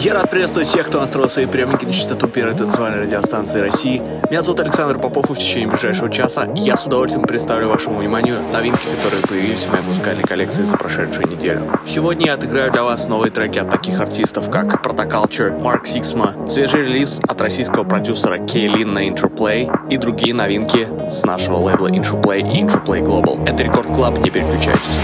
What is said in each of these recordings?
Я рад приветствовать всех, кто настроил свои приемники на частоту первой танцевальной радиостанции России. Меня зовут Александр Попов, и в течение ближайшего часа я с удовольствием представлю вашему вниманию новинки, которые появились в моей музыкальной коллекции за прошедшую неделю. Сегодня я отыграю для вас новые треки от таких артистов, как Protoculture, Mark Sixma, свежий релиз от российского продюсера Кейлин на Interplay и другие новинки с нашего лейбла Interplay и Interplay Global. Это Record Club, не переключайтесь.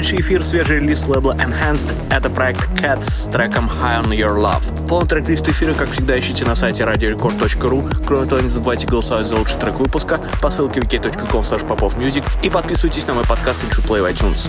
Сегодняшний эфир свежий релиз лейбла Enhanced. Это проект Cats с треком High on Your Love. Полный трек-лист эфира, как всегда, ищите на сайте radiorecord.ru. Кроме того, не забывайте голосовать за лучший трек выпуска по ссылке wiki.com popofmusic и подписывайтесь на мой подкаст Intro Play в iTunes.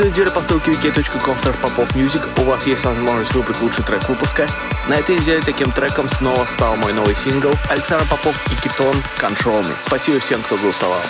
Каждую неделю по ссылке wiki.com Music у вас есть возможность выбрать лучший трек выпуска. На этой неделе таким треком снова стал мой новый сингл Александр Попов и Китон Control Me. Спасибо всем, кто голосовал.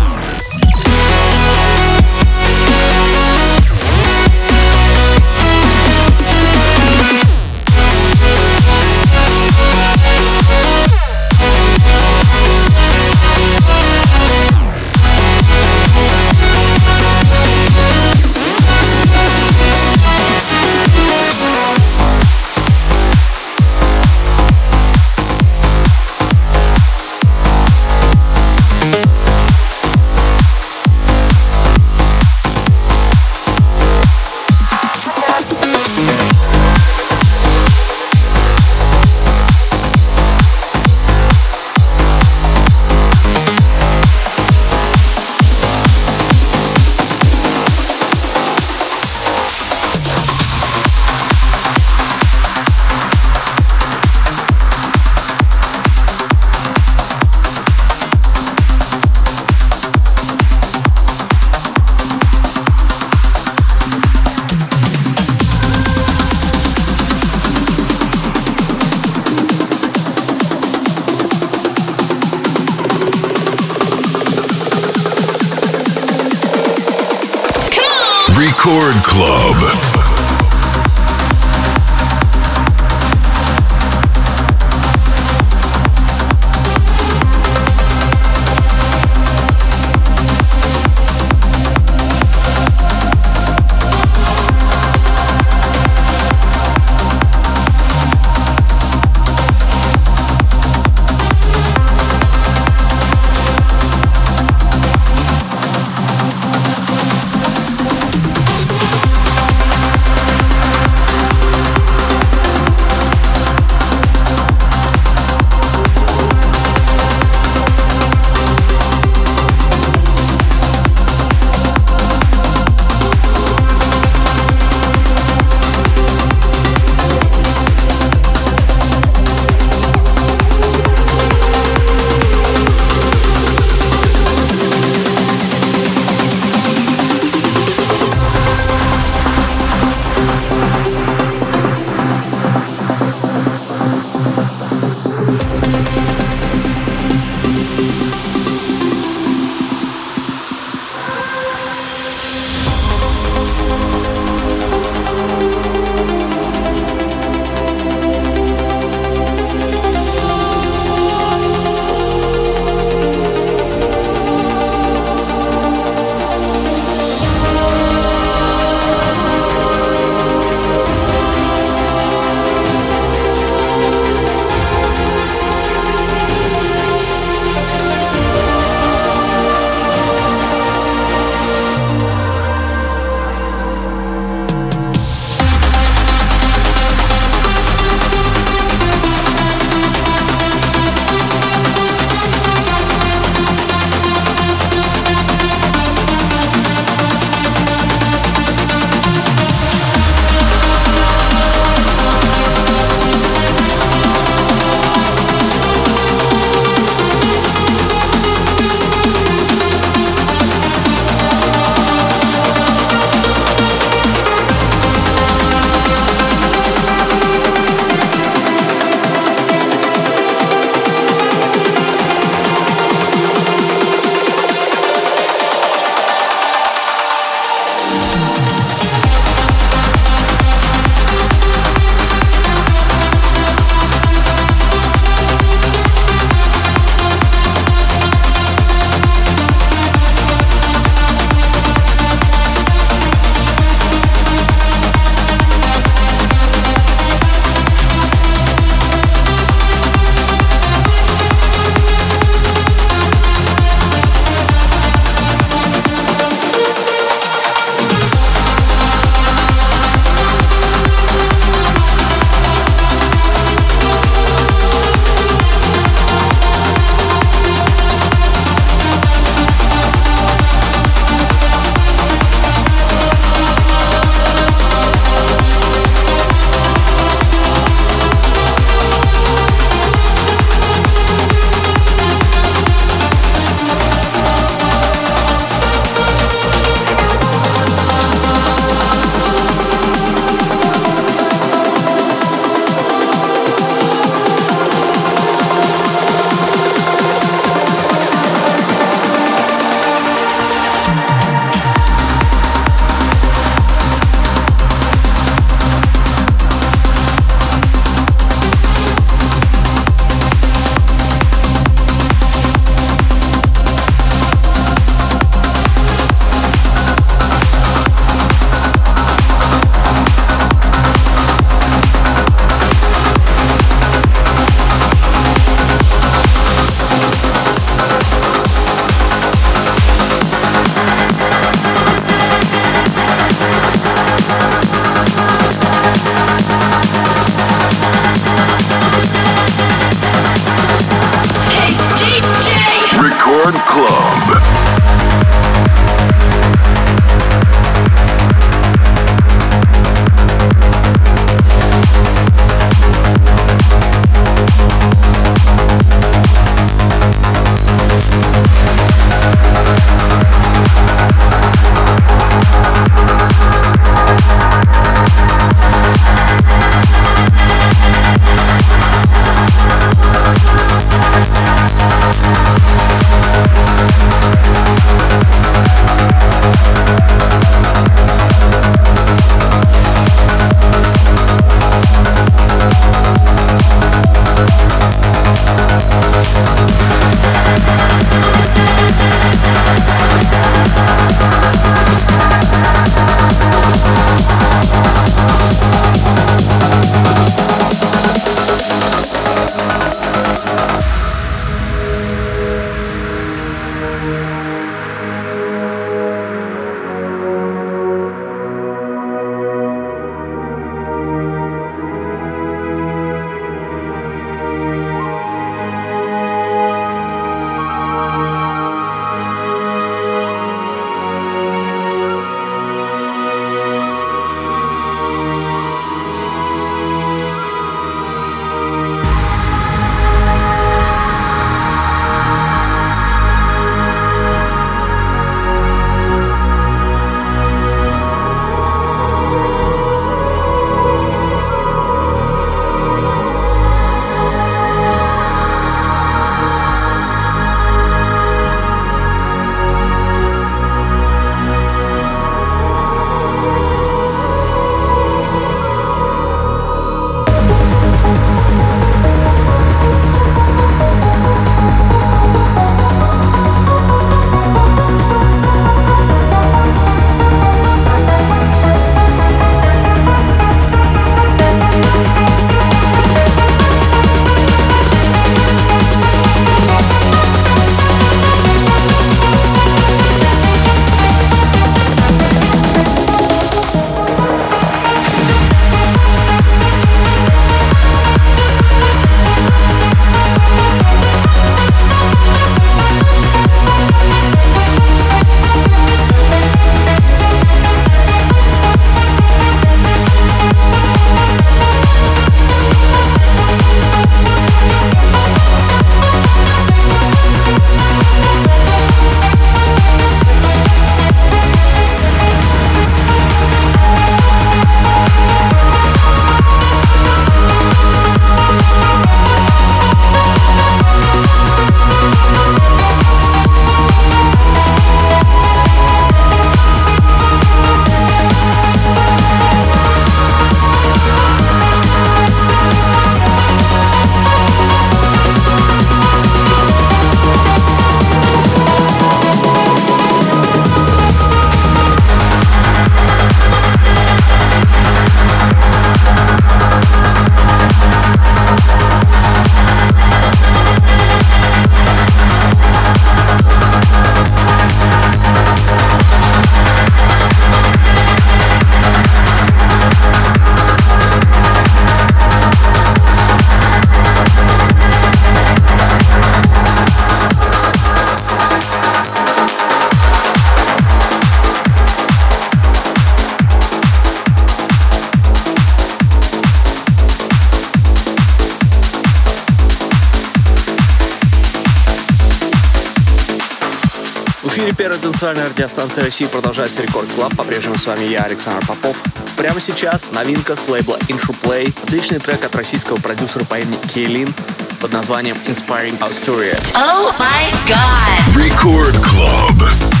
Танцевальной радиостанции России продолжается Record Club. По-прежнему с вами я, Александр Попов. Прямо сейчас новинка с лейбла Interplay. Отличный трек от российского продюсера по имени Кейлин под названием Inspiring Asturias. Oh my god! Record. Club.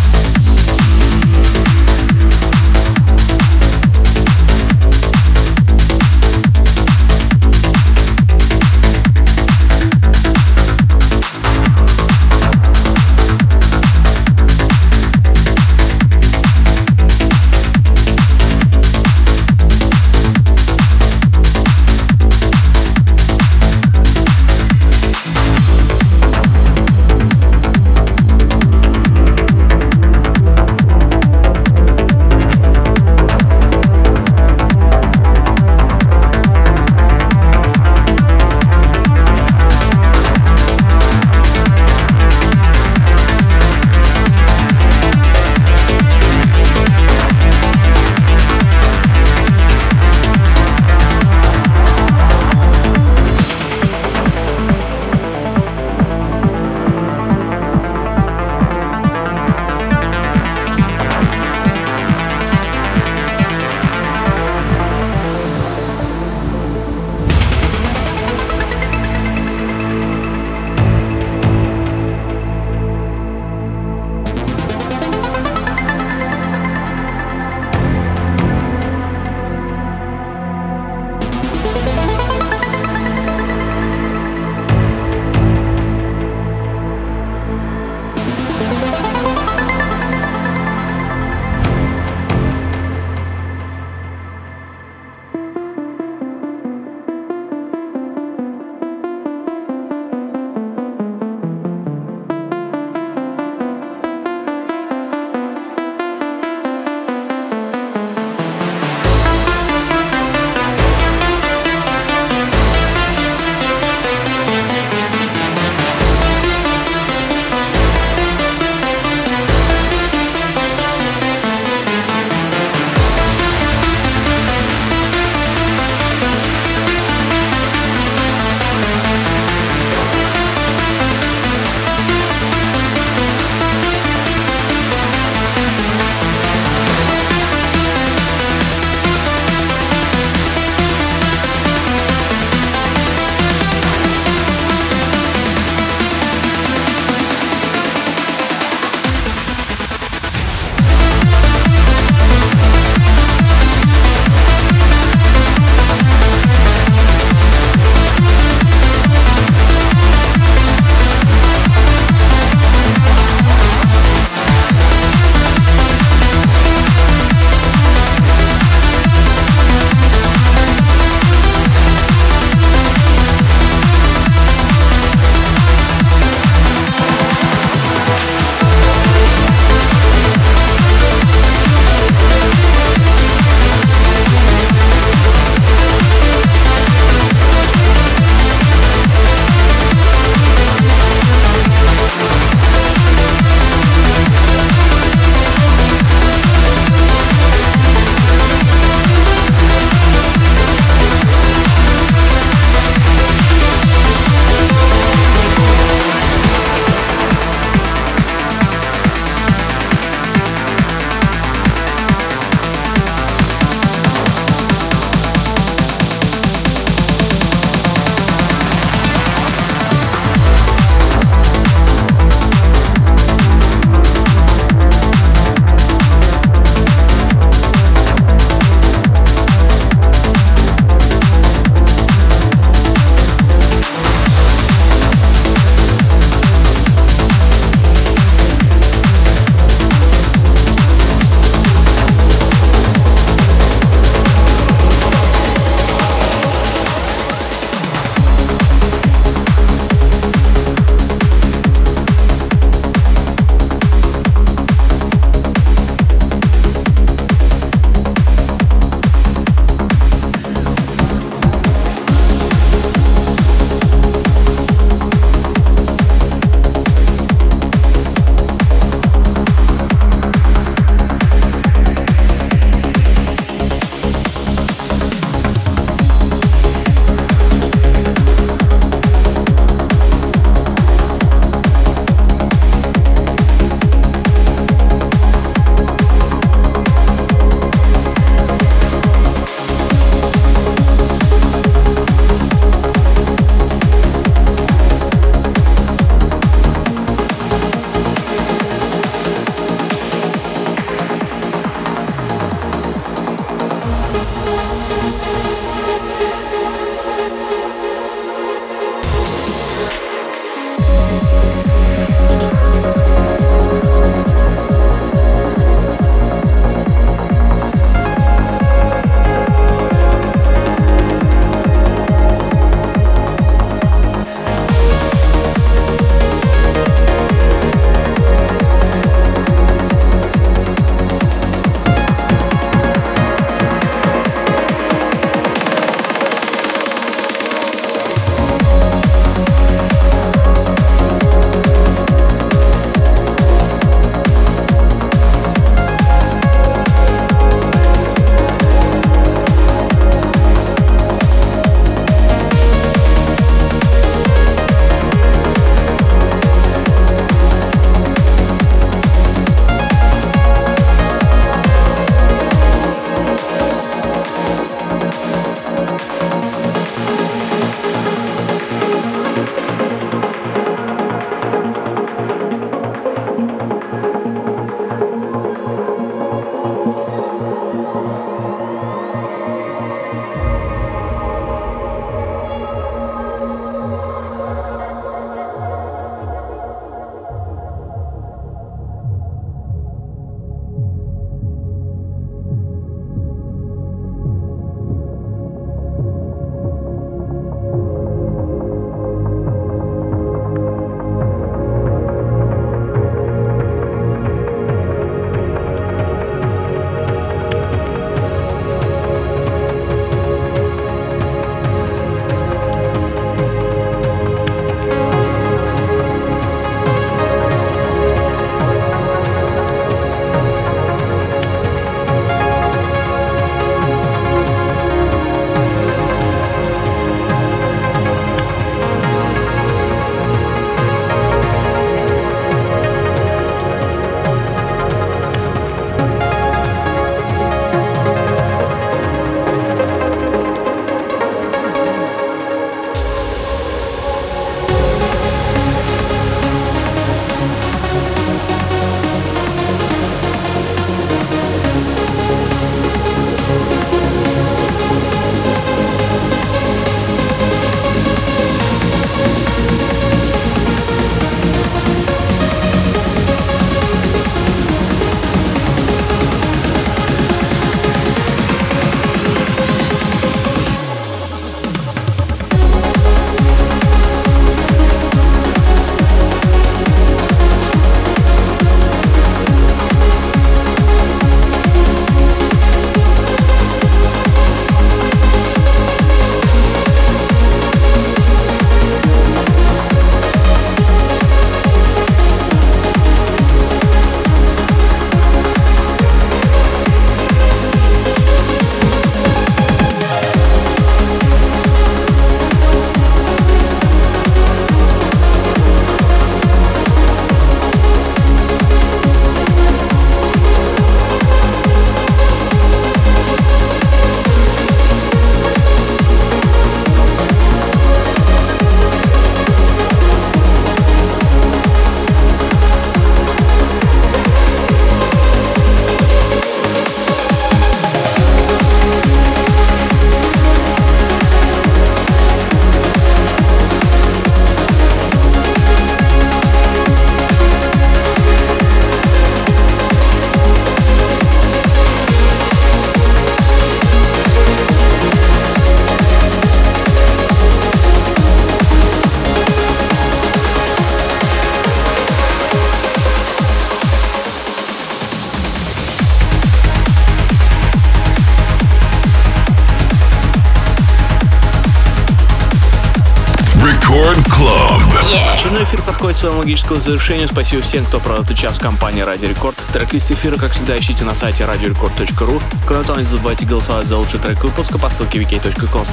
Своему логическому завершению. Спасибо всем, кто провел этот час в компании Радио Рекорд. Трек-лист эфира, как всегда, ищите на сайте radiorecord.ru. Кроме того, не забывайте голосовать за лучший трек выпуска по ссылке wiki.com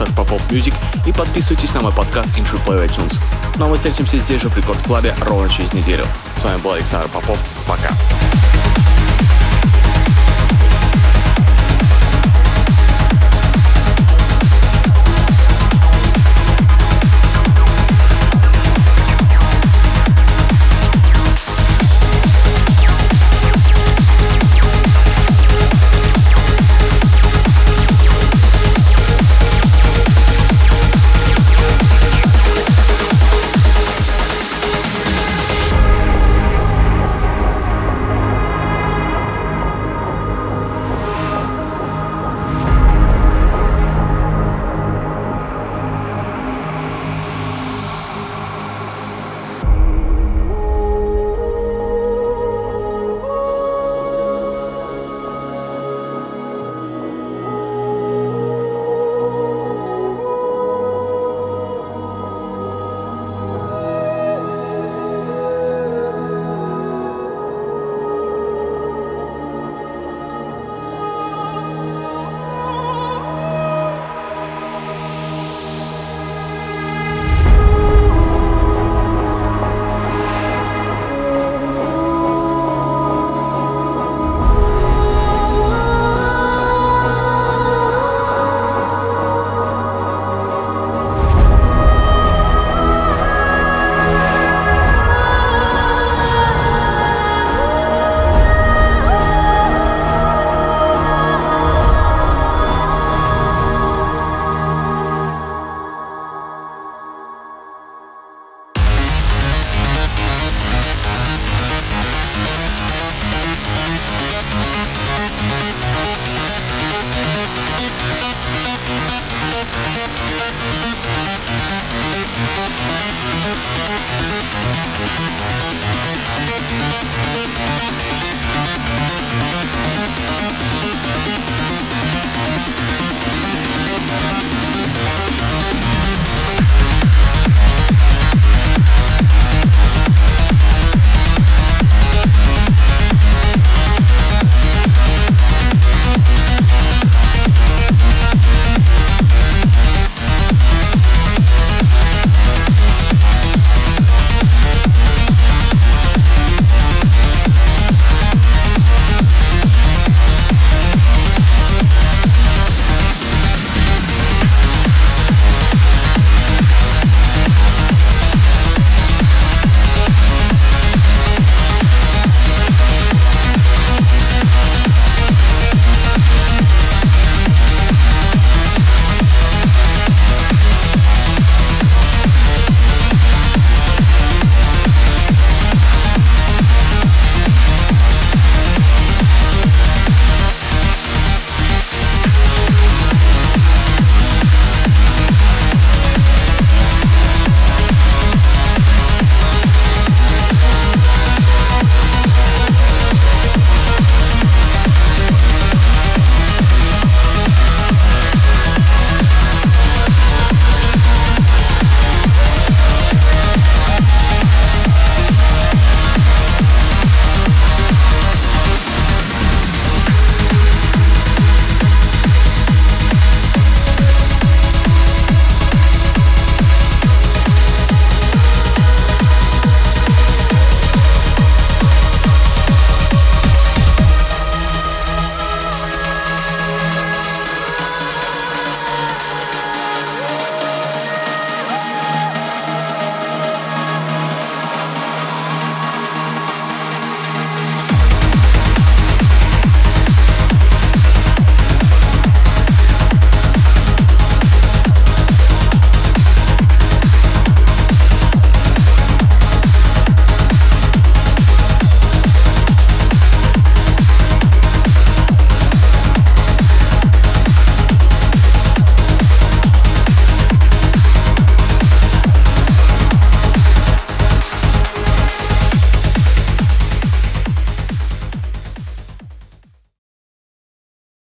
Music и подписывайтесь на мой подкаст Intro Play iTunes. Ну а мы встретимся здесь же в Рекорд Клабе ровно через неделю. С вами был Александр Попов. Пока.